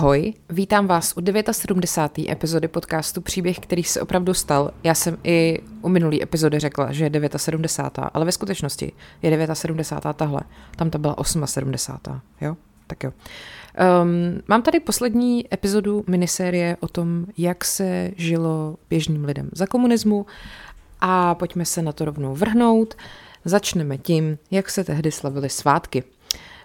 Ahoj, vítám vás u 79. epizody podcastu Příběh, který se opravdu stal. Já jsem i u minulý epizody řekla, že je 79. ale ve skutečnosti je 79. tahle. Tam to byla 78. Jo? Tak jo. Um, mám tady poslední epizodu minisérie o tom, jak se žilo běžným lidem za komunismu a pojďme se na to rovnou vrhnout. Začneme tím, jak se tehdy slavily svátky.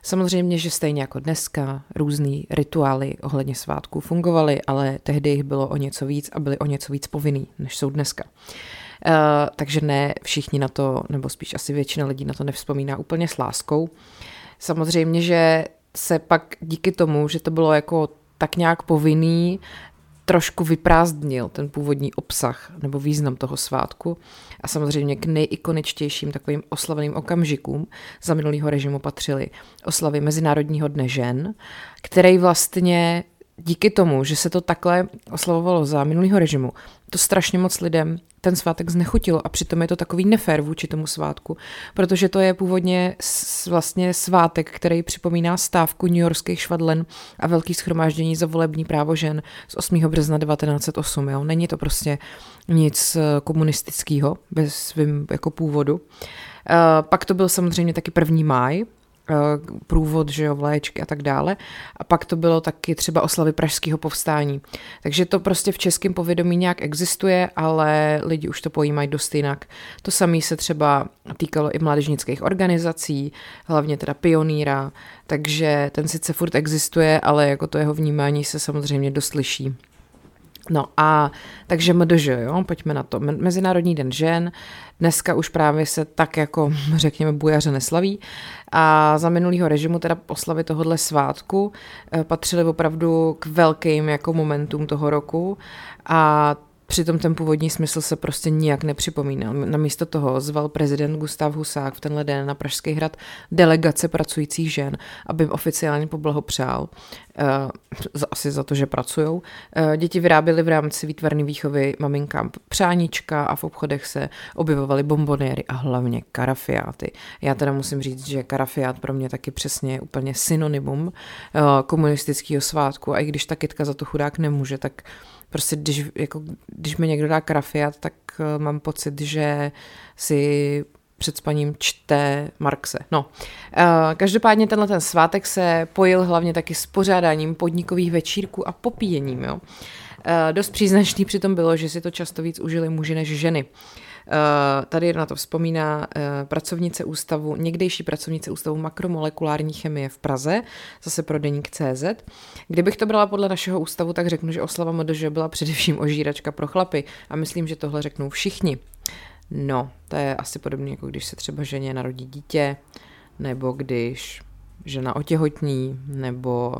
Samozřejmě, že stejně jako dneska různý rituály ohledně svátků fungovaly, ale tehdy jich bylo o něco víc a byly o něco víc povinný, než jsou dneska. Uh, takže ne všichni na to, nebo spíš asi většina lidí na to nevzpomíná úplně s láskou. Samozřejmě, že se pak díky tomu, že to bylo jako tak nějak povinný, trošku vyprázdnil ten původní obsah nebo význam toho svátku a samozřejmě k nejikoničtějším takovým oslaveným okamžikům za minulého režimu patřily oslavy Mezinárodního dne žen, který vlastně díky tomu, že se to takhle oslavovalo za minulého režimu, to strašně moc lidem ten svátek znechutilo a přitom je to takový nefér vůči tomu svátku, protože to je původně vlastně svátek, který připomíná stávku New Yorkských švadlen a velký schromáždění za volební právo žen z 8. března 1908. Jo? Není to prostě nic eh, komunistického bez svým jako původu. Uh, pak to byl samozřejmě taky první máj, průvod, že jo, vlaječky a tak dále. A pak to bylo taky třeba oslavy pražského povstání. Takže to prostě v českém povědomí nějak existuje, ale lidi už to pojímají dost jinak. To samé se třeba týkalo i mládežnických organizací, hlavně teda pioníra, takže ten sice furt existuje, ale jako to jeho vnímání se samozřejmě dost liší. No a takže MDŽ, jo, pojďme na to. Mezinárodní den žen, dneska už právě se tak jako, řekněme, bujaře neslaví. A za minulýho režimu teda oslavy tohohle svátku eh, patřily opravdu k velkým jako momentům toho roku. A Přitom ten původní smysl se prostě nijak nepřipomínal. Namísto toho zval prezident Gustav Husák v tenhle den na Pražský hrad delegace pracujících žen, aby oficiálně poblahopřál. Uh, asi za to, že pracují. Uh, děti vyráběly v rámci výtvarné výchovy maminkám přáníčka a v obchodech se objevovaly bombonéry a hlavně karafiáty. Já teda musím říct, že karafiát pro mě taky přesně je úplně synonymum uh, komunistického svátku a i když ta kytka za to chudák nemůže, tak prostě když, jako, když mi někdo dá krafiat, tak uh, mám pocit, že si před spaním čte Marxe. No, uh, každopádně tenhle ten svátek se pojil hlavně taky s pořádáním podnikových večírků a popíjením, jo. Uh, dost příznačný přitom bylo, že si to často víc užili muži než ženy. Uh, Eh, tady na to vzpomíná eh, pracovnice ústavu, někdejší pracovnice ústavu makromolekulární chemie v Praze, zase pro deník CZ. Kdybych to brala podle našeho ústavu, tak řeknu, že oslava MDŽ byla především ožíračka pro chlapy a myslím, že tohle řeknou všichni. No, to je asi podobné, jako když se třeba ženě narodí dítě, nebo když žena otěhotní, nebo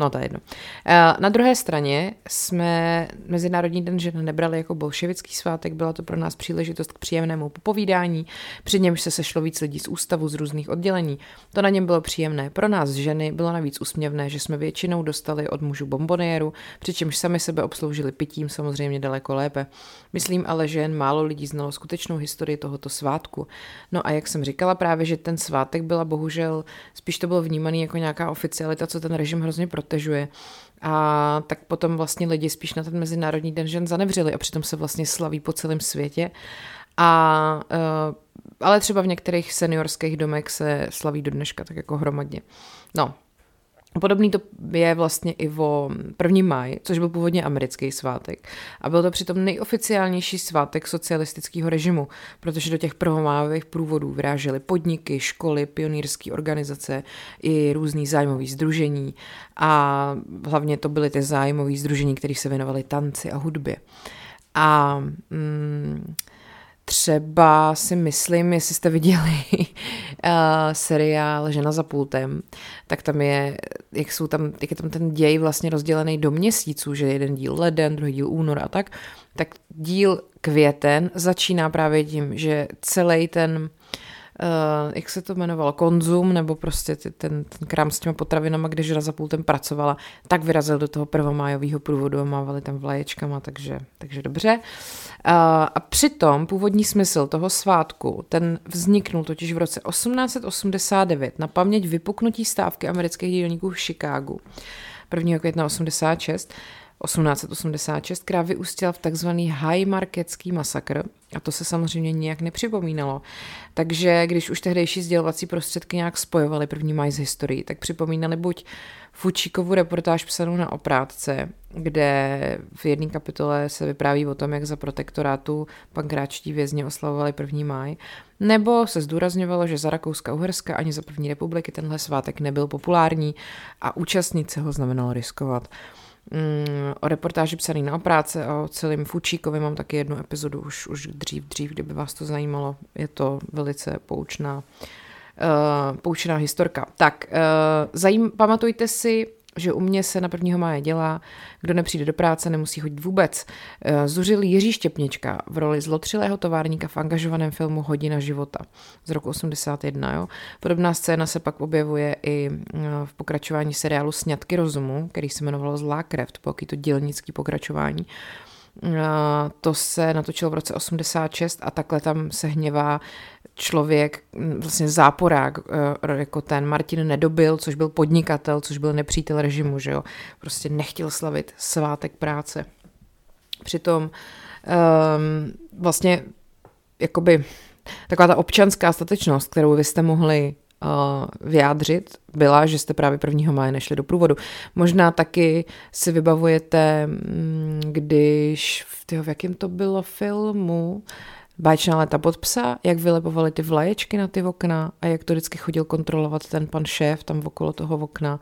No to je jedno. Eh, na druhé straně jsme Mezinárodní den žen nebrali jako bolševický svátek, byla to pro nás příležitost k příjemnému popovídání, při němž se sešlo víc lidí z ústavu, z různých oddělení. To na něm bylo příjemné. Pro nás ženy bylo navíc usměvné, že jsme většinou dostali od mužů bombonéru, přičemž sami sebe obsloužili pitím samozřejmě daleko lépe. Myslím ale, že jen málo lidí znalo skutečnou historii tohoto svátku. No a jak jsem říkala právě, že ten svátek byla bohužel, spíš to bylo vnímaný jako nějaká oficialita, co ten režim hrozně protežuje. A tak potom vlastně lidi spíš na ten Mezinárodní den žen zanevřeli a přitom se vlastně slaví po celém světě. A, uh, ale třeba v některých seniorských domech se slaví do dneška tak jako hromadně. No, Podobný to je vlastně i o 1. maj, což byl původně americký svátek. A byl to přitom nejoficiálnější svátek socialistického režimu, protože do těch prvomájových průvodů vyrážely podniky, školy, pionýrské organizace i různý zájmový združení. A hlavně to byly ty zájmové združení, které se věnovaly tanci a hudbě. A mm, Třeba si myslím, jestli jste viděli uh, seriál Žena za pultem, tak tam je, jak jsou tam, jak je tam ten děj vlastně rozdělený do měsíců, že jeden díl leden, druhý díl únor a tak, tak díl květen začíná právě tím, že celý ten uh, jak se to jmenovalo, konzum, nebo prostě ty, ten, ten krám s těma potravinama, kde žena za pultem pracovala, tak vyrazil do toho prvomájového průvodu a mávali tam vlaječkama, takže, takže dobře. Uh, a přitom původní smysl toho svátku, ten vzniknul totiž v roce 1889 na paměť vypuknutí stávky amerických dělníků v Chicagu. 1. května 86, 1886, která vyústila v takzvaný Haymarketský masakr a to se samozřejmě nijak nepřipomínalo. Takže když už tehdejší sdělovací prostředky nějak spojovaly první maj z historií, tak připomínali buď Fučíkovu reportáž psanou na oprátce, kde v jedné kapitole se vypráví o tom, jak za protektorátu pankráčtí vězni oslavovali první máj, nebo se zdůrazňovalo, že za Rakouska-Uherska ani za první republiky tenhle svátek nebyl populární a účastnit se ho znamenalo riskovat. Mm, o reportáži psaný na práce a o celém Fučíkovi mám taky jednu epizodu už, už dřív, dřív, kdyby vás to zajímalo. Je to velice poučná, uh, poučná historka. Tak, uh, zajím, pamatujte si že u mě se na 1. máje dělá, kdo nepřijde do práce, nemusí chodit vůbec. Eh, zuřil Jiří Štěpnička v roli zlotřilého továrníka v angažovaném filmu Hodina života z roku 81. Jo. Podobná scéna se pak objevuje i eh, v pokračování seriálu Sňatky rozumu, který se jmenovalo Zlá krev, to bylo to dělnický pokračování. To se natočilo v roce 86 a takhle tam se hněvá člověk, vlastně záporák, e, jako ten Martin Nedobil, což byl podnikatel, což byl nepřítel režimu, že jo. Prostě nechtěl slavit svátek práce. Přitom um, vlastně jakoby taková ta občanská statečnost, kterou vy jste mohli vyjádřit, byla, že jste právě 1. máje nešli do průvodu. Možná taky si vybavujete, mm, když, tyho, v jakém to bylo filmu, Báječná léta pod psa, jak vylepovali ty vlaječky na ty okna a jak to vždycky chodil kontrolovat ten pan šéf tam okolo toho okna.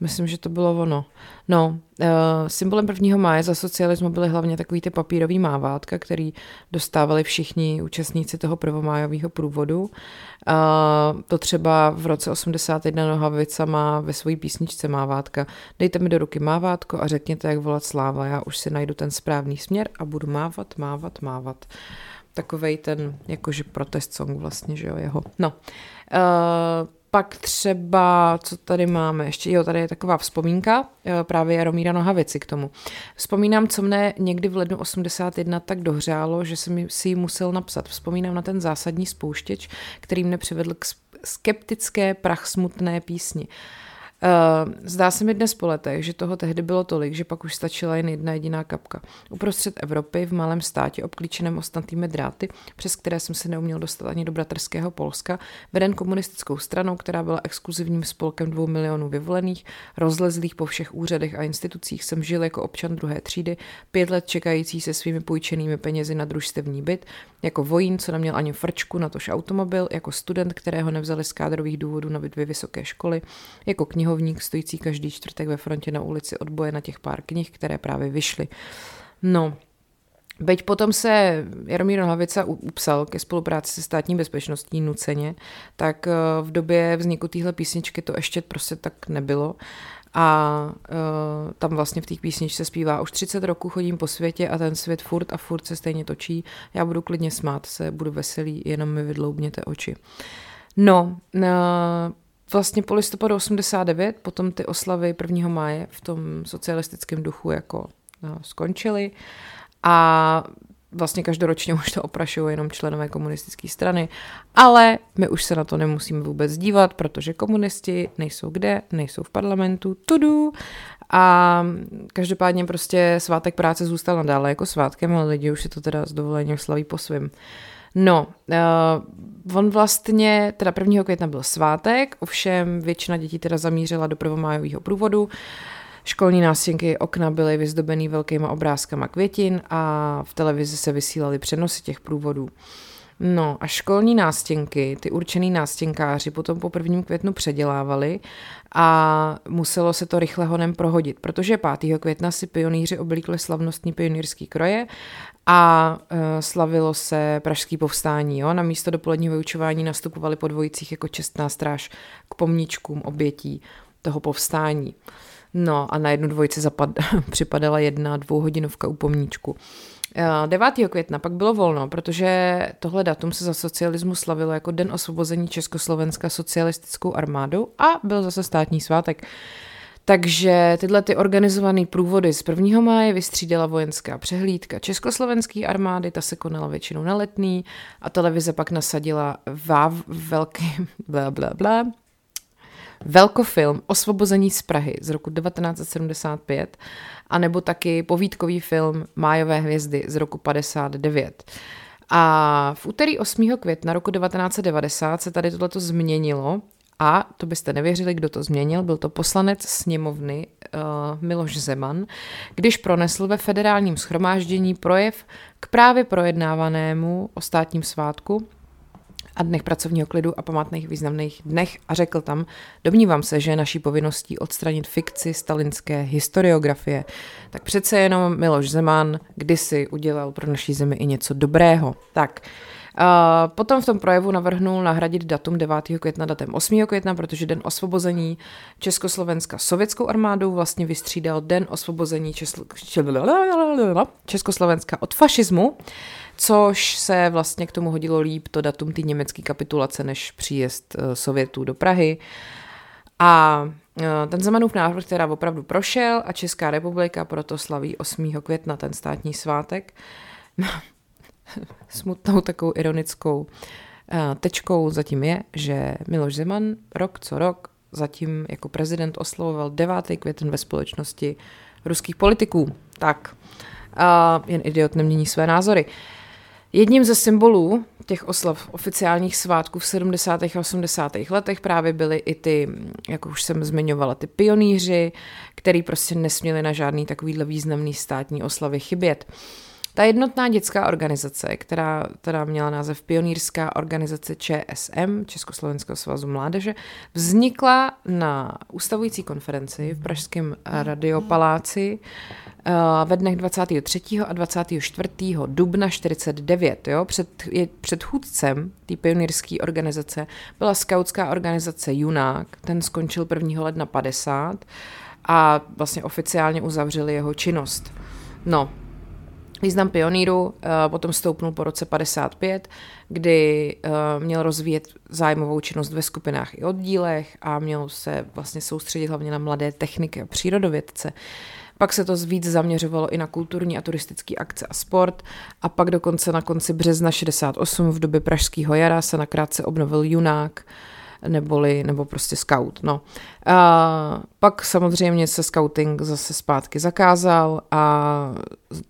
Myslím, že to bylo ono. No, uh, symbolem 1. máje za socialismu byly hlavně takový ty papírový mávátka, který dostávali všichni účastníci toho prvomájového průvodu. Uh, to třeba v roce 81 Nohavica má ve své písničce mávátka. Dejte mi do ruky mávátko a řekněte, jak volat sláva. Já už si najdu ten správný směr a budu mávat, mávat, mávat. Takovej ten, jakože protest song vlastně, že jo, jeho. No. Uh, pak třeba, co tady máme, ještě, jo, tady je taková vzpomínka, eh, právě Jaromíra Nohavici k tomu. Vzpomínám, co mne někdy v lednu 81 tak dohřálo, že jsem si ji musel napsat. Vzpomínám na ten zásadní spouštěč, který mne přivedl k skeptické prach smutné písni. Uh, Uh, zdá se mi dnes po letech, že toho tehdy bylo tolik, že pak už stačila jen jedna jediná kapka. Uprostřed Evropy, v malém státě, obklíčeném ostnatými dráty, přes které jsem se neuměl dostat ani do bratrského Polska, veden komunistickou stranou, která byla exkluzivním spolkem dvou milionů vyvolených, rozlezlých po všech úřadech a institucích, jsem žil jako občan druhé třídy, pět let čekající se svými půjčenými penězi na družstevní byt, jako vojín, co neměl ani frčku, na tož automobil, jako student, kterého nevzali z kádrových důvodů na dvě vysoké školy, jako knihovník stojící každý čtvrtek ve frontě na ulici odboje na těch pár knih, které právě vyšly. No, Byť potom se Jaromír Nohavica upsal ke spolupráci se státní bezpečností nuceně, tak eh, v době vzniku téhle písničky to ještě prostě tak nebylo. A uh, tam vlastně v té písničce zpívá už 30 roku chodím po světě a ten svět furt a furt se stejně točí. Já budu klidně smát se, budu veselý, jenom mi vydloubněte oči. No, uh, vlastně po listopadu 89, potom ty oslavy 1. máje v tom socialistickém duchu jako no, skončily a vlastně každoročně už to oprašují jenom členové komunistické strany, ale my už se na to nemusíme vůbec dívat, protože komunisti nejsou kde, nejsou v parlamentu, tudu a každopádně prostě svátek práce zůstal nadále jako svátkem, ale lidi už si to teda s dovolením slaví po svým. No, uh, on vlastně, teda 1. května byl svátek, ovšem většina dětí teda zamířila do prvomájového průvodu. Uh, Školní nástěnky okna byly vyzdobený velkýma obrázkama květin a v televizi se vysílaly přenosy těch průvodů. No a školní nástěnky, ty určený nástěnkáři potom po prvním květnu předělávali a muselo se to rychle honem prohodit, protože 5. května si pionýři oblíkli slavnostní pionýrský kroje a e, slavilo se pražský povstání. Jo? Na místo dopoledního vyučování nastupovali po dvojicích jako čestná stráž k pomníčkům obětí toho povstání. No a na jednu dvojici zapad, připadala jedna dvouhodinovka u pomníčku. 9. května pak bylo volno, protože tohle datum se za socialismu slavilo jako Den osvobození Československa socialistickou armádou a byl zase státní svátek. Takže tyhle ty organizované průvody z 1. máje vystřídala vojenská přehlídka československé armády, ta se konala většinou na letný a televize pak nasadila váv velký bla bla bla velkofilm Osvobození z Prahy z roku 1975, anebo taky povídkový film Májové hvězdy z roku 59. A v úterý 8. května roku 1990 se tady tohleto změnilo a to byste nevěřili, kdo to změnil, byl to poslanec sněmovny uh, Miloš Zeman, když pronesl ve federálním schromáždění projev k právě projednávanému o státním svátku a dnech pracovního klidu a památných významných dnech a řekl tam, domnívám se, že je naší povinností odstranit fikci stalinské historiografie. Tak přece jenom Miloš Zeman kdysi udělal pro naší zemi i něco dobrého. Tak, potom v tom projevu navrhnul nahradit datum 9. května datem 8. května, protože den osvobození Československa sovětskou armádou vlastně vystřídal den osvobození Československa od fašismu, což se vlastně k tomu hodilo líp to datum té německé kapitulace než příjezd uh, Sovětů do Prahy. A uh, ten Zemanův návrh teda opravdu prošel a Česká republika proto slaví 8. května ten státní svátek. smutnou takovou ironickou eh, tečkou zatím je, že Miloš Zeman rok co rok zatím jako prezident oslovoval 9. květen ve společnosti ruských politiků. Tak, a jen idiot nemění své názory. Jedním ze symbolů těch oslav oficiálních svátků v 70. a 80. letech právě byly i ty, jak už jsem zmiňovala, ty pionýři, který prostě nesměli na žádný takovýhle významný státní oslavy chybět. Ta jednotná dětská organizace, která teda měla název Pionýrská organizace ČSM, Československého svazu mládeže, vznikla na ustavující konferenci v Pražském radiopaláci eh, ve dnech 23. a 24. dubna 49. Jo? Před, je, předchůdcem té pionýrské organizace byla skautská organizace Junák, ten skončil 1. ledna 50 a vlastně oficiálně uzavřeli jeho činnost. No, Význam pionýru eh, potom stoupnul po roce 55, kdy eh, měl rozvíjet zájmovou činnost ve skupinách i oddílech a měl se vlastně soustředit hlavně na mladé techniky a přírodovědce. Pak se to víc zaměřovalo i na kulturní a turistické akce a sport a pak dokonce na konci března 68 v době Pražského jara se nakrátce obnovil Junák, neboli, nebo prostě scout. No. A pak samozřejmě se scouting zase zpátky zakázal a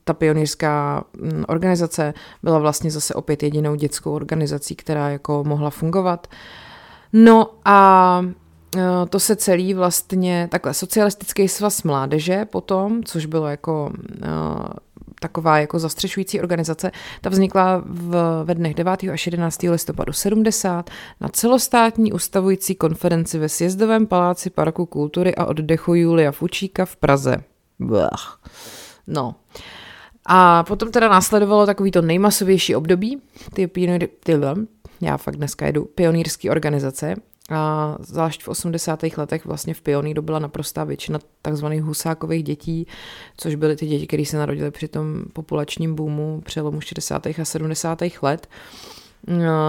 ta pionýrská mm, organizace byla vlastně zase opět jedinou dětskou organizací, která jako mohla fungovat. No a e, to se celý vlastně, takhle, socialistický svaz mládeže potom, což bylo jako e, taková jako zastřešující organizace. Ta vznikla v, ve dnech 9. až 11. listopadu 70 na celostátní ustavující konferenci ve Sjezdovém paláci Parku kultury a oddechu Julia Fučíka v Praze. Blech. No. A potom teda následovalo takový to nejmasovější období, ty, pionýry, ty, já fakt dneska jedu, pionýrské organizace, a zvlášť v 80. letech vlastně v Pioníru byla naprostá většina takzvaných husákových dětí, což byly ty děti, které se narodily při tom populačním boomu přelomu 60. a 70. let.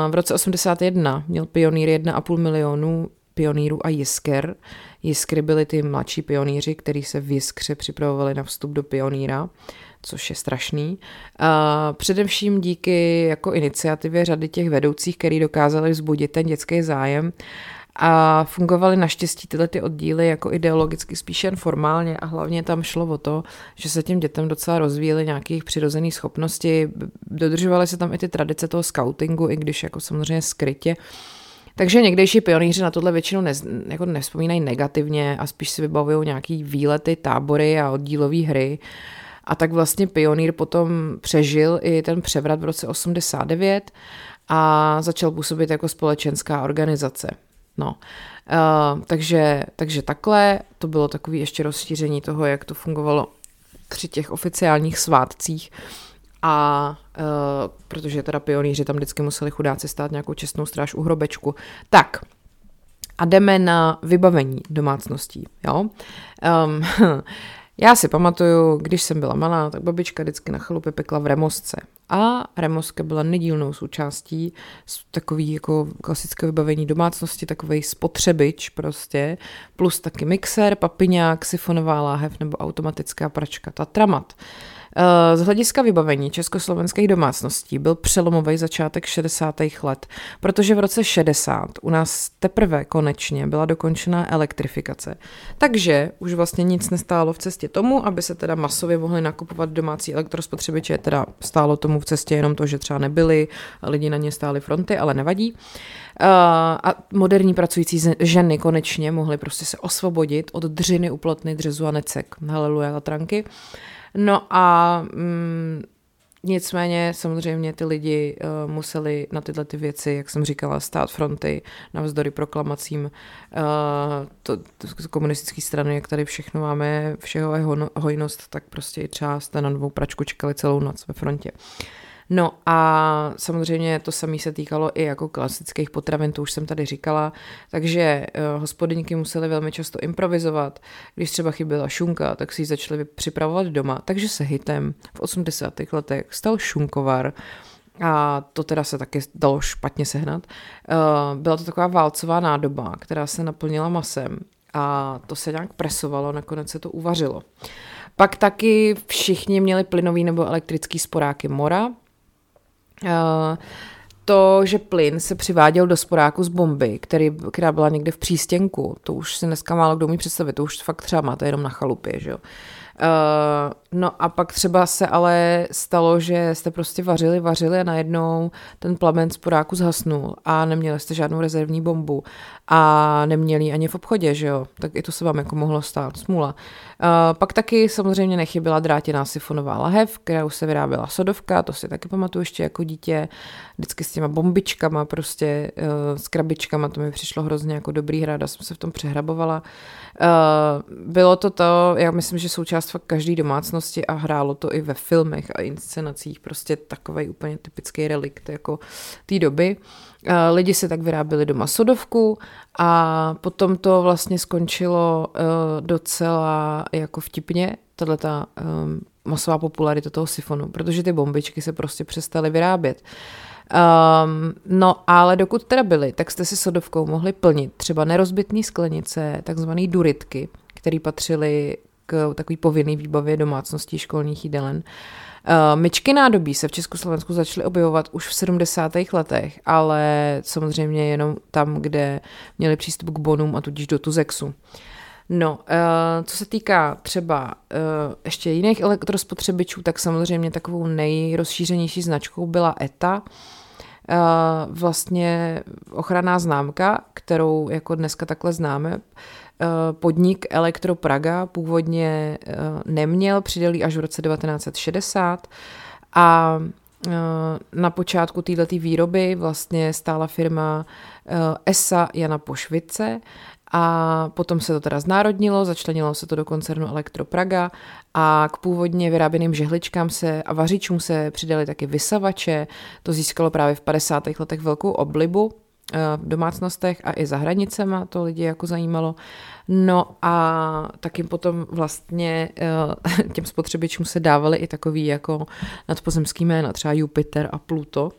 V roce 81 měl Pionýr 1,5 milionu pionýrů a jisker. Jiskry byly ty mladší pionýři, kteří se v jiskře připravovali na vstup do pionýra což je strašný. Uh, především díky jako iniciativě řady těch vedoucích, který dokázali vzbudit ten dětský zájem a fungovaly naštěstí tyhle ty oddíly jako ideologicky spíše jen formálně a hlavně tam šlo o to, že se těm dětem docela rozvíjely nějaké přirozené schopnosti, dodržovaly se tam i ty tradice toho scoutingu, i když jako samozřejmě skrytě. Takže někdejší pionýři na tohle většinou ne, jako nevzpomínají negativně a spíš si vybavují nějaký výlety, tábory a oddílové hry. A tak vlastně pionýr potom přežil i ten převrat v roce 89 a začal působit jako společenská organizace. No, uh, takže, takže takhle, to bylo takové ještě rozšíření toho, jak to fungovalo při těch oficiálních svátcích a uh, protože teda pionýři tam vždycky museli chudáci stát nějakou čestnou stráž u hrobečku. Tak, a jdeme na vybavení domácností, jo. Um, Já si pamatuju, když jsem byla malá, tak babička vždycky na chalupě pekla v remosce. A remoska byla nedílnou součástí takový jako klasické vybavení domácnosti, takový spotřebič prostě, plus taky mixer, papiňák, sifonová láhev nebo automatická pračka, tatramat. Eh, z hlediska vybavení československých domácností byl přelomový začátek 60. let, protože v roce 60 u nás teprve konečně byla dokončená elektrifikace. Takže už vlastně nic nestálo v cestě tomu, aby se teda masově mohli nakupovat domácí elektrospotřebiče, teda stálo tomu v cestě jenom to, že třeba nebyly, lidi na ně stály fronty, ale nevadí. Uh, a moderní pracující ženy konečně mohly prostě se osvobodit od dřiny, uplotny, dřezu a necek. Haleluja, latranky. No a mm, Nicméně samozřejmě ty lidi uh, museli na tyhle ty věci, jak jsem říkala, stát fronty navzdory proklamacím uh, to, to komunistické strany, jak tady všechno máme, všeho je hojnost, tak prostě i třeba jste na novou pračku čekali celou noc ve frontě. Uh, No a samozřejmě to samé se týkalo i jako klasických potravin, to už jsem tady říkala, takže uh, hospodyňky musely velmi často improvizovat. Když třeba chyběla šunka, tak si ji začaly připravovat doma, takže se hitem v 80. letech stal šunkovar, a to teda se taky dalo špatně sehnat. Uh, byla to taková válcová nádoba, která se naplnila masem a to se nějak presovalo, nakonec se to uvařilo. Pak taky všichni měli plynový nebo elektrický sporáky Mora, to, že plyn se přiváděl do sporáku z bomby, který, která byla někde v přístěnku, to už si dneska málo kdo umí představit, to už fakt třeba máte jenom na chalupě, že jo. Uh, no a pak třeba se ale stalo, že jste prostě vařili, vařili a najednou ten plamen z poráku zhasnul a neměli jste žádnou rezervní bombu a neměli ani v obchodě, že jo, tak i to se vám jako mohlo stát, smůla. Uh, pak taky samozřejmě nechyběla drátěná sifonová lahev, kterou se vyráběla sodovka, to si taky pamatuju ještě jako dítě, vždycky s těma bombičkama, prostě uh, s krabičkama, to mi přišlo hrozně jako dobrý hra, jsem se v tom přehrabovala. Uh, bylo to to, já myslím, že součást fakt každé domácnosti a hrálo to i ve filmech a inscenacích, prostě takový úplně typický relikt jako té doby. Lidi se tak vyráběli doma sodovku a potom to vlastně skončilo uh, docela jako vtipně, tato um, masová popularita toho sifonu, protože ty bombičky se prostě přestaly vyrábět. Um, no ale dokud teda byly, tak jste si sodovkou mohli plnit třeba nerozbitné sklenice, takzvané duritky, které patřily k takový povinný výbavě domácností školních jídelen. Uh, myčky nádobí se v Československu začaly objevovat už v 70. letech, ale samozřejmě jenom tam, kde měli přístup k bonům a tudíž do Tuzexu. No, uh, co se týká třeba uh, ještě jiných elektrospotřebičů, tak samozřejmě takovou nejrozšířenější značkou byla ETA, Eh, vlastně ochranná známka, kterou jako dneska takhle známe. Eh, podnik Elektro Praga původně eh, neměl, přidali až v roce 1960 a na počátku této výroby vlastně stála firma ESA Jana Pošvice a potom se to teda znárodnilo, začlenilo se to do koncernu Elektro Praga a k původně vyráběným žehličkám se a vařičům se přidali taky vysavače. To získalo právě v 50. letech velkou oblibu eh, v domácnostech a i za hranicema, to lidi jako zajímalo. No a taky potom vlastně eh, těm spotřebičům se dávaly i takový jako nadpozemský jména, třeba Jupiter a Pluto.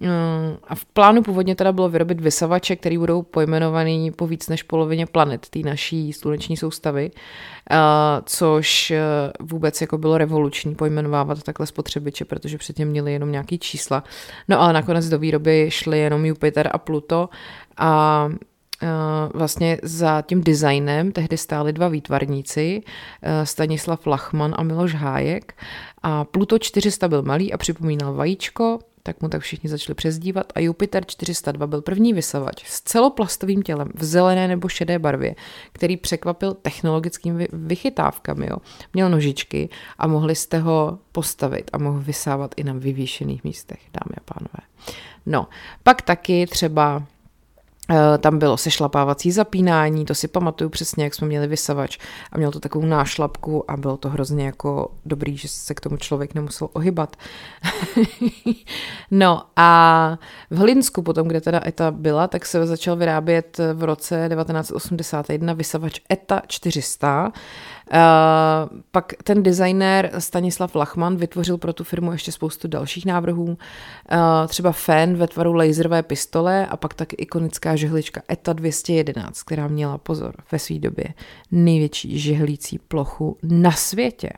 Mm, a v plánu původně teda bylo vyrobit vysavače, které budou pojmenovaný po víc než polovině planet té naší sluneční soustavy, což e, vůbec jako bylo revoluční pojmenovávat takhle spotřebiče, protože předtím měli jenom nějaký čísla. No ale nakonec do výroby šly jenom Jupiter a Pluto a vlastně za tím designem tehdy stáli dva výtvarníci, Stanislav Lachman a Miloš Hájek a Pluto 400 byl malý a připomínal vajíčko, tak mu tak všichni začali přezdívat a Jupiter 402 byl první vysavač s celoplastovým tělem v zelené nebo šedé barvě, který překvapil technologickými vychytávkami. Jo. Měl nožičky a mohli jste ho postavit a mohl vysávat i na vyvýšených místech, dámy a pánové. No, pak taky třeba tam bylo sešlapávací zapínání, to si pamatuju přesně, jak jsme měli vysavač a měl to takovou nášlapku a bylo to hrozně jako dobrý, že se k tomu člověk nemusel ohybat. no a v Hlinsku potom, kde teda ETA byla, tak se začal vyrábět v roce 1981 vysavač ETA 400, Uh, pak ten designér Stanislav Lachman vytvořil pro tu firmu ještě spoustu dalších návrhů, uh, třeba fan ve tvaru laserové pistole a pak taky ikonická žehlička ETA 211, která měla pozor ve své době největší žehlící plochu na světě.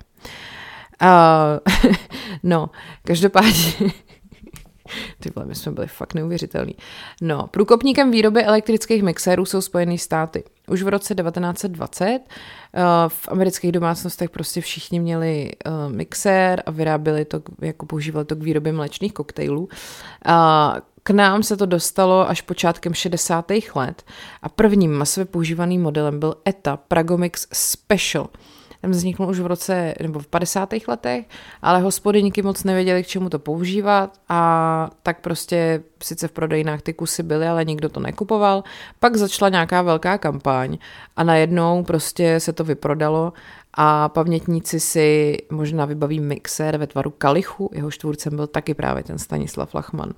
Uh, no, každopádně ty vole, my jsme byli fakt neuvěřitelní. No, průkopníkem výroby elektrických mixérů jsou Spojené státy. Už v roce 1920 uh, v amerických domácnostech prostě všichni měli uh, mixér a vyráběli to, jako používali to k výrobě mléčných koktejlů. K nám se to dostalo až počátkem 60. let a prvním masově používaným modelem byl ETA Pragomix Special – ten vzniknul už v roce, nebo v 50. letech, ale hospodyníky moc nevěděli, k čemu to používat a tak prostě sice v prodejnách ty kusy byly, ale nikdo to nekupoval. Pak začala nějaká velká kampaň a najednou prostě se to vyprodalo a pamětníci si možná vybaví mixér ve tvaru kalichu, jeho tvůrcem byl taky právě ten Stanislav Lachman. Uh,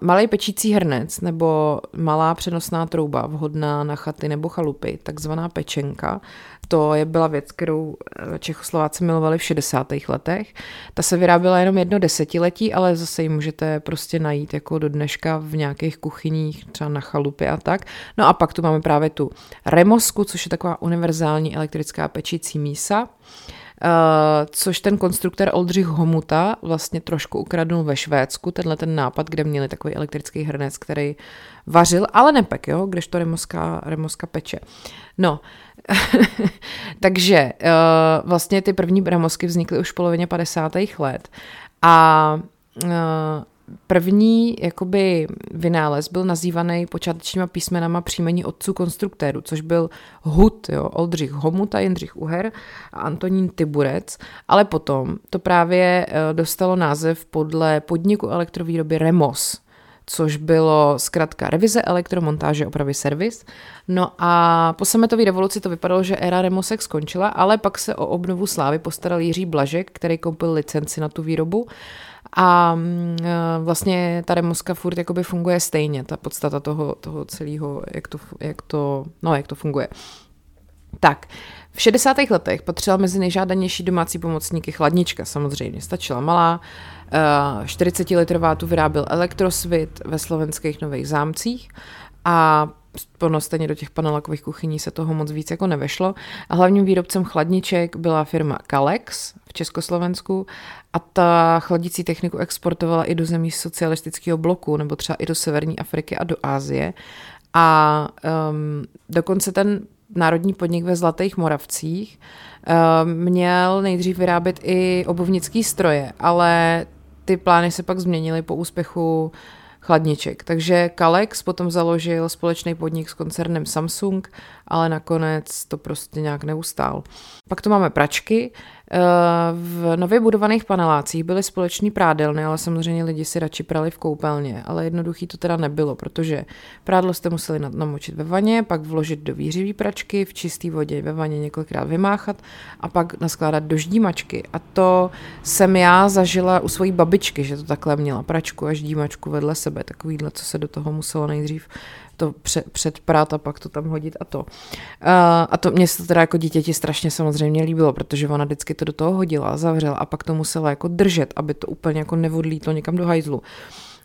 malý pečící hrnec nebo malá přenosná trouba vhodná na chaty nebo chalupy, takzvaná pečenka, to je byla věc, kterou eh, Čechoslováci milovali v 60. letech. Ta se vyráběla jenom jedno desetiletí, ale zase ji můžete prostě najít jako do dneška v nějakých kuchyních, třeba na chalupě a tak. No a pak tu máme právě tu remosku, což je taková univerzální elektrická pečící mísa. Uh, což ten konstruktor Oldřich Homuta vlastně trošku ukradnul ve Švédsku, tenhle ten nápad, kde měli takový elektrický hrnec, který vařil, ale nepek, jo, kdežto remoska, remoska peče. No, Takže uh, vlastně ty první bramosky vznikly už v polovině 50. let a uh, První jakoby vynález byl nazývaný počátečníma písmenama příjmení otců konstruktérů, což byl Hud, jo, Oldřich Homut a Jindřich Uher a Antonín Tyburec, ale potom to právě uh, dostalo název podle podniku elektrovýroby Remos, což bylo zkrátka revize, elektromontáže, opravy, servis. No a po sametové revoluci to vypadalo, že éra Remosek skončila, ale pak se o obnovu slávy postaral Jiří Blažek, který koupil licenci na tu výrobu a mm, e, vlastně ta remoska furt jakoby funguje stejně, ta podstata toho, toho celého, jak to, jak to, no, jak to funguje. Tak, v 60. letech patřila mezi nejžádanější domácí pomocníky chladnička, samozřejmě. Stačila malá, 40-litrová eh, tu vyráběl Elektrosvit ve slovenských nových zámcích a ono stejně do těch panelákových kuchyní se toho moc víc jako nevešlo. A hlavním výrobcem chladniček byla firma Kalex Československu a ta chladící techniku exportovala i do zemí socialistického bloku, nebo třeba i do severní Afriky a do Ázie. A um, dokonce ten národní podnik ve Zlatých Moravcích um, měl nejdřív vyrábět i obuvnický stroje, ale ty plány se pak změnily po úspěchu chladniček. Takže Kalex potom založil společný podnik s koncernem Samsung, ale nakonec to prostě nějak neustál. Pak tu máme pračky, Eh, v nově budovaných panelácích byly společný prádelny, ale samozřejmě lidi si radši prali v koupelně, ale jednoduchý to teda nebylo, protože prádlo jste museli namočit ve vaně, pak vložit do výřivý pračky, v čisté vodě ve vaně několikrát vymáchat a pak naskládat do ždímačky. A to jsem já zažila u svojí babičky, že to takhle měla pračku a ždímačku vedle sebe, takovýhle, co se do toho muselo nejdřív to před, předprát a pak to tam hodit a to. A to mě se teda jako dítěti strašně samozřejmě líbilo, protože ona vždycky to do toho hodila, zavřela a pak to musela jako držet, aby to úplně jako nevodlítlo někam do hajzlu.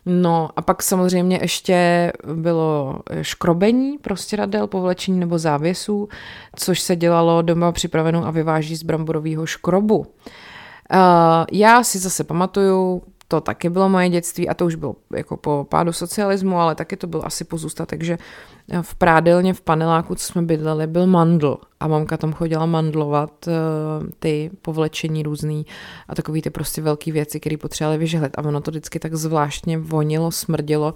No a pak samozřejmě ještě bylo škrobení prostě radel, povlečení nebo závěsů, což se dělalo doma připravenou a vyváží z bramborového škrobu. Uh, já si zase pamatuju, to taky bylo moje dětství a to už bylo jako po pádu socialismu, ale taky to byl asi pozůstatek, že v prádelně v paneláku, co jsme bydleli, byl mandl a mamka tam chodila mandlovat uh, ty povlečení různý a takový ty prostě velké věci, které potřebovali vyžehlet a ono to vždycky tak zvláštně vonilo, smrdělo.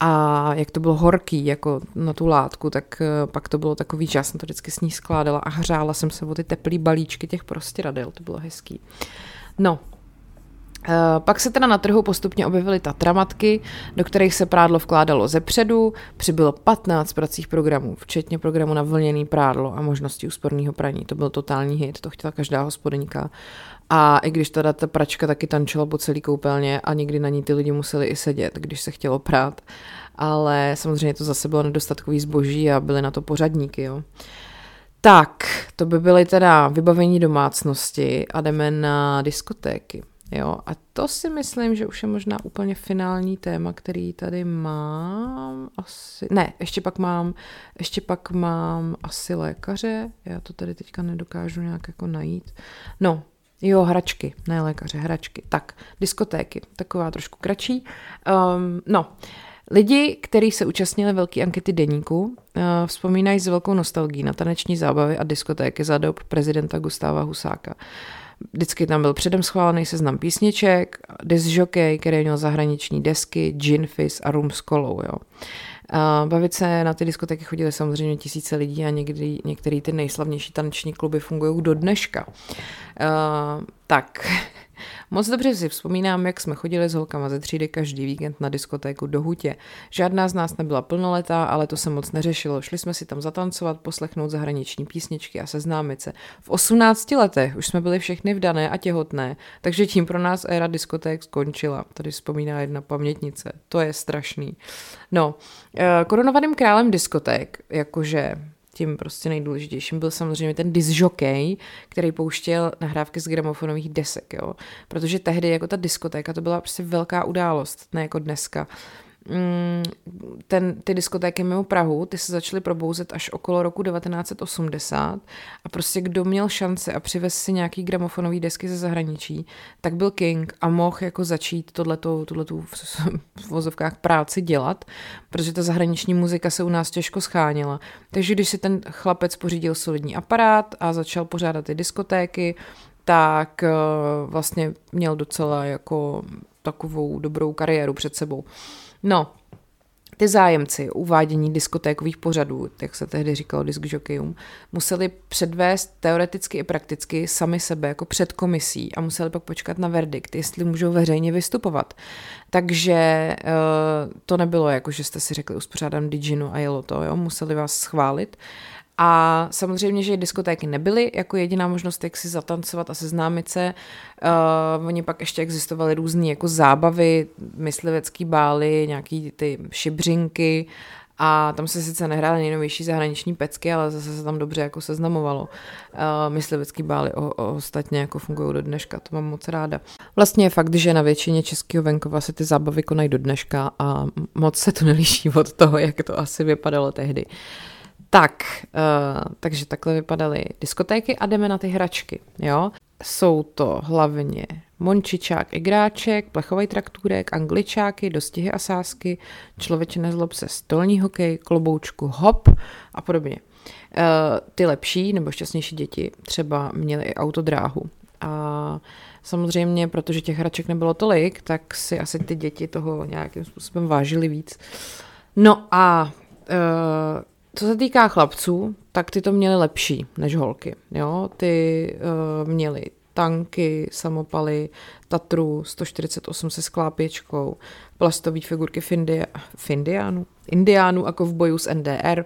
A jak to bylo horký jako na tu látku, tak uh, pak to bylo takový, že já jsem to vždycky s ní skládala a hřála jsem se o ty teplý balíčky těch prostě radil, to bylo hezký. No, Eh, pak se teda na trhu postupně objevily tatramatky, do kterých se prádlo vkládalo ze předu, přibylo 15 pracích programů, včetně programu na vlněný prádlo a možnosti úsporného praní. To byl totální hit, to chtěla každá hospodyňka. A i když teda ta pračka taky tančila po celý koupelně a někdy na ní ty lidi museli i sedět, když se chtělo prát. Ale samozřejmě to zase bylo nedostatkový zboží a byly na to pořadníky, jo. Tak, to by byly teda vybavení domácnosti a jdeme na diskotéky. Jo, a to si myslím, že už je možná úplně finální téma, který tady mám asi, ne, ještě pak mám, ještě pak mám asi lékaře, já to tady teďka nedokážu nějak jako najít. No, Jo, hračky, ne lékaře, hračky. Tak, diskotéky, taková trošku kratší. Um, no, Lidi, kteří se účastnili velké ankety deníku, uh, vzpomínají s velkou nostalgií na taneční zábavy a diskotéky za dob prezidenta Gustáva Husáka. Vždycky tam byl předem schválený seznam písniček, disjockey, který měl zahraniční desky, gin fizz a rum s kolou. Jo. Uh, bavit se na ty diskotéky chodili samozřejmě tisíce lidí a někdy, některé ty nejslavnější taneční kluby fungují do dneška. Uh, tak, Moc dobře si vzpomínám, jak jsme chodili s holkama ze třídy každý víkend na diskotéku do Hutě. Žádná z nás nebyla plnoletá, ale to se moc neřešilo. Šli jsme si tam zatancovat, poslechnout zahraniční písničky a seznámit se. V 18 letech už jsme byli všechny vdané a těhotné, takže tím pro nás éra diskoték skončila. Tady vzpomíná jedna pamětnice. To je strašný. No, eh, korunovaným králem diskoték, jakože tím prostě nejdůležitějším byl samozřejmě ten disjockey, který pouštěl nahrávky z gramofonových desek, jo. Protože tehdy jako ta diskotéka to byla prostě velká událost, ne jako dneska. Mm, ten, ty diskotéky mimo Prahu, ty se začaly probouzet až okolo roku 1980 a prostě kdo měl šanci a přivez si nějaký gramofonový desky ze zahraničí, tak byl King a mohl jako začít tohleto, tohletu v, v vozovkách práci dělat, protože ta zahraniční muzika se u nás těžko scháněla. Takže když si ten chlapec pořídil solidní aparát a začal pořádat ty diskotéky, tak eh, vlastně měl docela jako takovou dobrou kariéru před sebou. No, ty zájemci uvádění diskotékových pořadů, jak se tehdy říkalo disk jockeyům, museli předvést teoreticky i prakticky sami sebe jako před komisí a museli pak počkat na verdikt, jestli můžou veřejně vystupovat. Takže eh, to nebylo jako, že jste si řekli uspořádám Diginu a jelo to, jo? museli vás schválit. A samozřejmě, že diskotéky nebyly jako jediná možnost, jak si zatancovat a seznámit se. Uh, oni pak ještě existovaly různé jako zábavy, myslivecký bály, nějaký ty šibřinky a tam se sice nehrály nejnovější zahraniční pecky, ale zase se tam dobře jako seznamovalo. Uh, myslivecký bály o, o, ostatně jako fungují do dneška, to mám moc ráda. Vlastně je fakt, že na většině českého venkova se ty zábavy konají do dneška a moc se to neliší od toho, jak to asi vypadalo tehdy. Uh, tak, uh, takže takhle vypadaly diskotéky a jdeme na ty hračky, jo. Jsou to hlavně mončičák, igráček, plechový traktůrek, angličáky, dostihy a sásky, člověče nezlob se stolní hokej, kloboučku hop a podobně. Uh, ty lepší nebo šťastnější děti třeba měly i autodráhu. A samozřejmě, protože těch hraček nebylo tolik, tak si asi ty děti toho nějakým způsobem vážily víc. No a uh, co se týká chlapců, tak ty to měli lepší než holky. Jo? Ty uh, měli tanky, samopaly, Tatru 148 se sklápěčkou, plastové figurky Findia, Findiánu, Indiánů a kovbojů z NDR,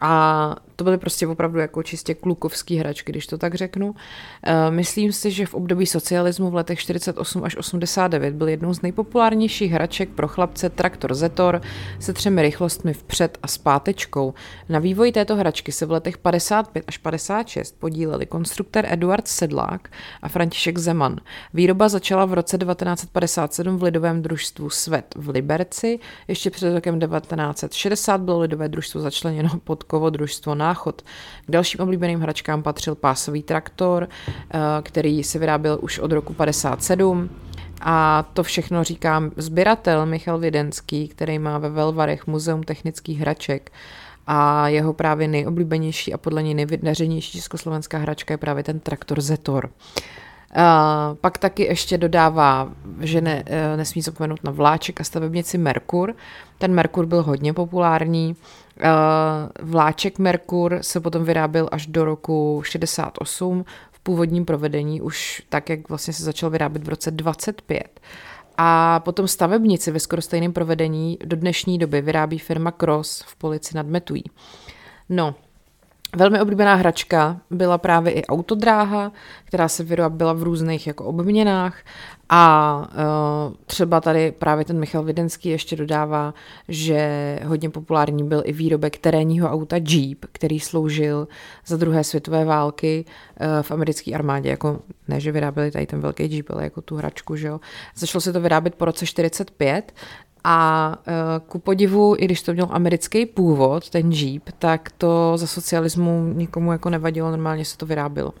a to byly prostě opravdu jako čistě klukovský hračky, když to tak řeknu. Eh, myslím si, že v období socialismu v letech 48 až 89 byl jednou z nejpopulárnějších hraček pro chlapce traktor Zetor se třemi rychlostmi vpřed a zpátečkou. Na vývoji této hračky se v letech 55 až 56 podíleli konstruktor Eduard Sedlák a František Zeman. Výroba začala v roce 1957 v lidovém družstvu Svet v Liberci, ještě před rokem 1960 bylo lidové družstvo začleněno pod družstvo Náchod. K dalším oblíbeným hračkám patřil pásový traktor, eh, který se vyráběl už od roku 57. A to všechno říkám sběratel Michal Videnský, který má ve Velvarech Muzeum technických hraček a jeho právě nejoblíbenější a podle něj nejvydařenější československá hračka je právě ten traktor Zetor. Uh, pak taky ještě dodává, že ne, uh, nesmí zapomenout na vláček a stavebnici Merkur. Ten Merkur byl hodně populární. Uh, vláček Merkur se potom vyráběl až do roku 68 v původním provedení, už tak, jak vlastně se začal vyrábět v roce 25. A potom stavebnici ve skoro stejném provedení do dnešní doby vyrábí firma Cross v Polici nad Metují. No, Velmi oblíbená hračka byla právě i autodráha, která se vyrobila v různých jako obměnách a uh, třeba tady právě ten Michal Videnský ještě dodává, že hodně populární byl i výrobek terénního auta Jeep, který sloužil za druhé světové války uh, v americké armádě, jako ne, že vyráběli tady ten velký Jeep, ale jako tu hračku, že jo. Začalo se to vyrábět po roce 45 a uh, ku podivu, i když to měl americký původ, ten Jeep, tak to za socialismu nikomu jako nevadilo, normálně se to vyrábilo.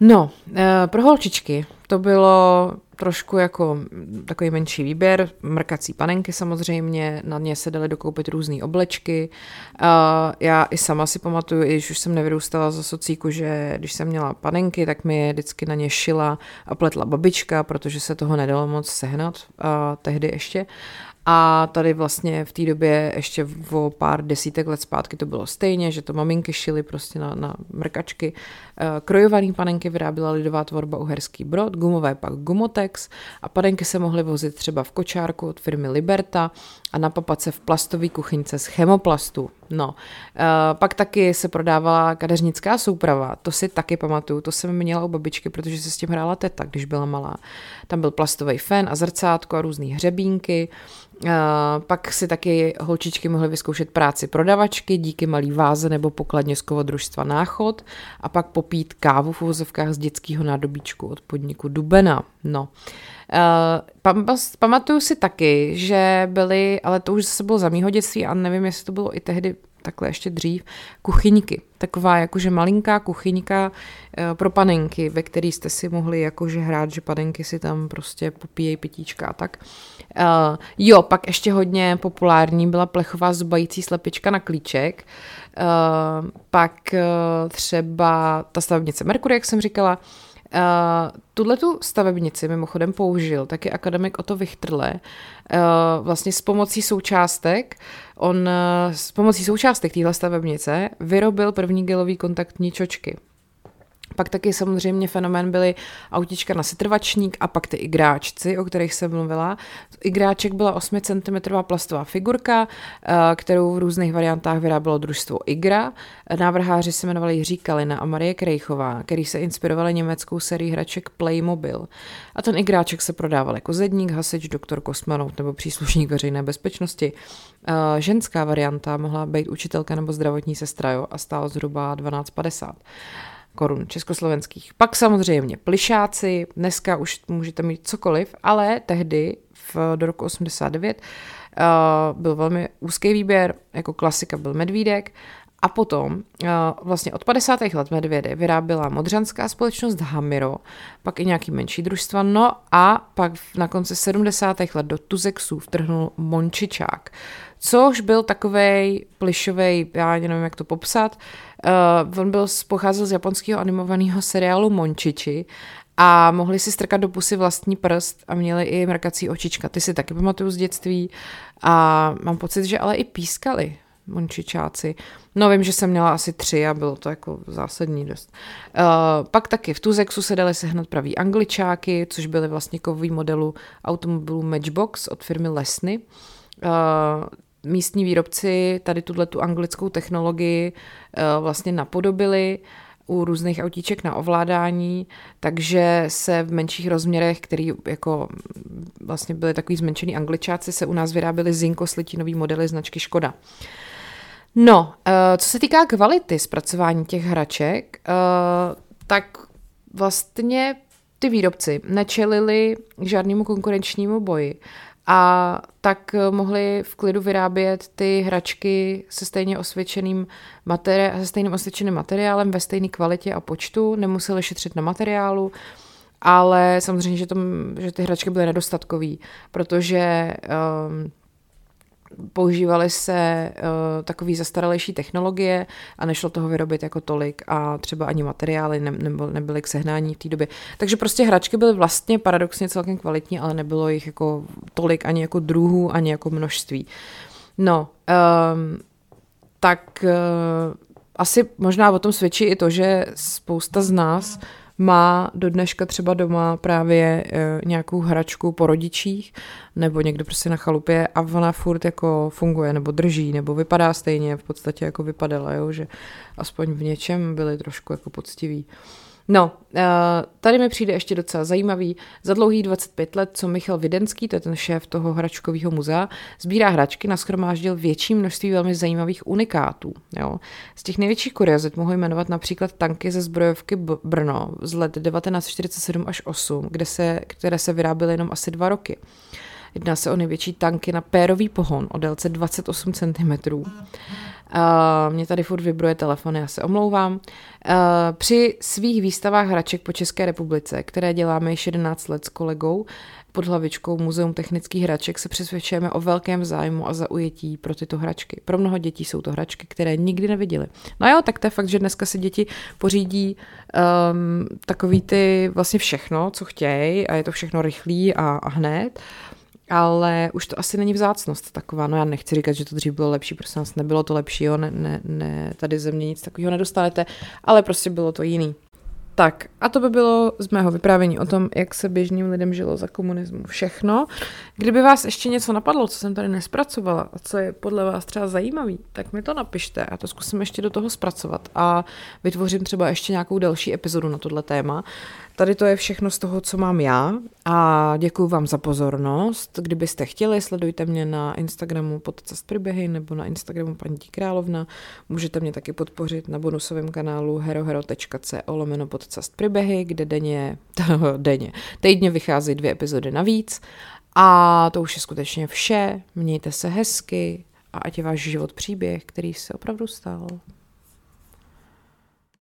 No, eh, pro holčičky to bylo trošku jako takový menší výběr, mrkací panenky samozřejmě, na ně se daly dokoupit různé oblečky. Já i sama si pamatuju, i když už jsem nevyrůstala za socíku, že když jsem měla panenky, tak mi je vždycky na ně šila a pletla babička, protože se toho nedalo moc sehnat tehdy ještě. A tady vlastně v té době ještě o pár desítek let zpátky to bylo stejně, že to maminky šily prostě na, na mrkačky. Eh, krojovaný panenky vyráběla lidová tvorba Uherský Brod, gumové pak Gumotex a panenky se mohly vozit třeba v kočárku od firmy Liberta a na papace v plastové kuchyňce z chemoplastu. No, e, pak taky se prodávala kadeřnická souprava, to si taky pamatuju, to jsem měla u babičky, protože se s tím hrála teta, když byla malá. Tam byl plastový fen a zrcátko a různé hřebínky. Uh, pak si taky holčičky mohly vyzkoušet práci prodavačky díky malý váze nebo pokladně z kovodružstva Náchod a pak popít kávu v uvozovkách z dětského nádobíčku od podniku Dubena. No. Uh, pamatuju si taky, že byly, ale to už zase bylo za mýho dětství a nevím, jestli to bylo i tehdy takhle ještě dřív, kuchyňky. Taková jakože malinká kuchyňka uh, pro panenky, ve který jste si mohli jakože hrát, že panenky si tam prostě popíjejí pitíčka a tak. Uh, jo, pak ještě hodně populární byla plechová zubající slepička na klíček. Uh, pak uh, třeba ta stavebnice Merkury, jak jsem říkala, Uh, tuhle tu stavebnici mimochodem použil taky akademik Otto Wichterle uh, vlastně s pomocí součástek. On uh, s pomocí součástek téhle stavebnice vyrobil první gelový kontaktní čočky. Pak taky samozřejmě fenomén byly autička na setrvačník a pak ty igráčci, o kterých jsem mluvila. Igráček byla 8 cm plastová figurka, eh, kterou v různých variantách vyrábělo družstvo Igra. Návrháři se jmenovali Jiří Kalina a Marie Krejchová, který se inspirovali německou sérií hraček Playmobil. A ten igráček se prodával jako zedník, hasič, doktor, kosmonaut nebo příslušník veřejné bezpečnosti. Eh, ženská varianta mohla být učitelka nebo zdravotní sestra jo, a stála zhruba 12,50 korun československých. Pak samozřejmě plišáci, dneska už můžete mít cokoliv, ale tehdy v, do roku 89 uh, byl velmi úzký výběr, jako klasika byl medvídek a potom uh, vlastně od 50. let medvědy vyráběla modřanská společnost Hamiro, pak i nějaký menší družstva, no a pak na konci 70. let do Tuzexu vtrhnul Mončičák, což byl takovej plišový, já nevím, jak to popsat, uh, on byl, pocházel z japonského animovaného seriálu Mončiči a mohli si strkat do pusy vlastní prst a měli i mrkací očička. Ty si taky pamatuju z dětství a mám pocit, že ale i pískali mončičáci. No vím, že jsem měla asi tři a bylo to jako zásadní dost. Uh, pak taky v Tuzexu se dali sehnat pravý angličáky, což byly vlastně kový modelu automobilu Matchbox od firmy Lesny. Uh, místní výrobci tady tuhle tu anglickou technologii uh, vlastně napodobili u různých autíček na ovládání, takže se v menších rozměrech, který jako vlastně byly takový zmenšený angličáci, se u nás vyráběly zinkoslitinový modely značky Škoda. No, uh, co se týká kvality zpracování těch hraček, uh, tak vlastně ty výrobci nečelili žádnému konkurenčnímu boji a tak mohli v klidu vyrábět ty hračky se stejně osvědčeným materi- se stejným osvědčeným materiálem ve stejné kvalitě a počtu, nemuseli šetřit na materiálu, ale samozřejmě, že, to, že ty hračky byly nedostatkové, protože um, používaly se uh, takové zastaralejší technologie a nešlo toho vyrobit jako tolik a třeba ani materiály ne, nebo nebyly k sehnání v té době. Takže prostě hračky byly vlastně paradoxně celkem kvalitní, ale nebylo jich jako tolik ani jako druhů, ani jako množství. No, um, tak uh, asi možná o tom svědčí i to, že spousta z nás má do dneška třeba doma právě e, nějakou hračku po rodičích nebo někdo prostě na chalupě a ona furt jako funguje nebo drží nebo vypadá stejně v podstatě jako vypadala, jo, že aspoň v něčem byly trošku jako poctiví. No, eh, tady mi přijde ještě docela zajímavý. Za dlouhých 25 let, co Michal Videnský, to je ten šéf toho hračkového muzea, sbírá hračky, naschromáždil větší množství velmi zajímavých unikátů. Jo. Z těch největších kuriozit mohu jmenovat například tanky ze zbrojovky Brno z let 1947 až 8, kde se, které se vyráběly jenom asi dva roky. Jedná se o největší tanky na pérový pohon o délce 28 cm. Uh, mě tady furt vibruje telefon, já se omlouvám. Uh, při svých výstavách hraček po České republice, které děláme již 11 let s kolegou, pod hlavičkou Muzeum technických hraček se přesvědčujeme o velkém zájmu a zaujetí pro tyto hračky. Pro mnoho dětí jsou to hračky, které nikdy neviděly. No jo, tak to je fakt, že dneska si děti pořídí um, takový ty vlastně všechno, co chtějí a je to všechno rychlý a, a hned ale už to asi není vzácnost taková. No já nechci říkat, že to dřív bylo lepší, prostě nás nebylo to lepší, jo, ne, ne, ne, tady ze mě nic takového nedostanete, ale prostě bylo to jiný. Tak a to by bylo z mého vyprávění o tom, jak se běžným lidem žilo za komunismu. Všechno. Kdyby vás ještě něco napadlo, co jsem tady nespracovala a co je podle vás třeba zajímavý, tak mi to napište a to zkusím ještě do toho zpracovat a vytvořím třeba ještě nějakou další epizodu na tohle téma. Tady to je všechno z toho, co mám já a děkuji vám za pozornost. Kdybyste chtěli, sledujte mě na Instagramu podcast příběhy nebo na Instagramu paní Královna. Můžete mě taky podpořit na bonusovém kanálu herohero.co lomeno podcast příběhy, kde denně, denně, týdně vychází dvě epizody navíc. A to už je skutečně vše. Mějte se hezky a ať je váš život příběh, který se opravdu stal.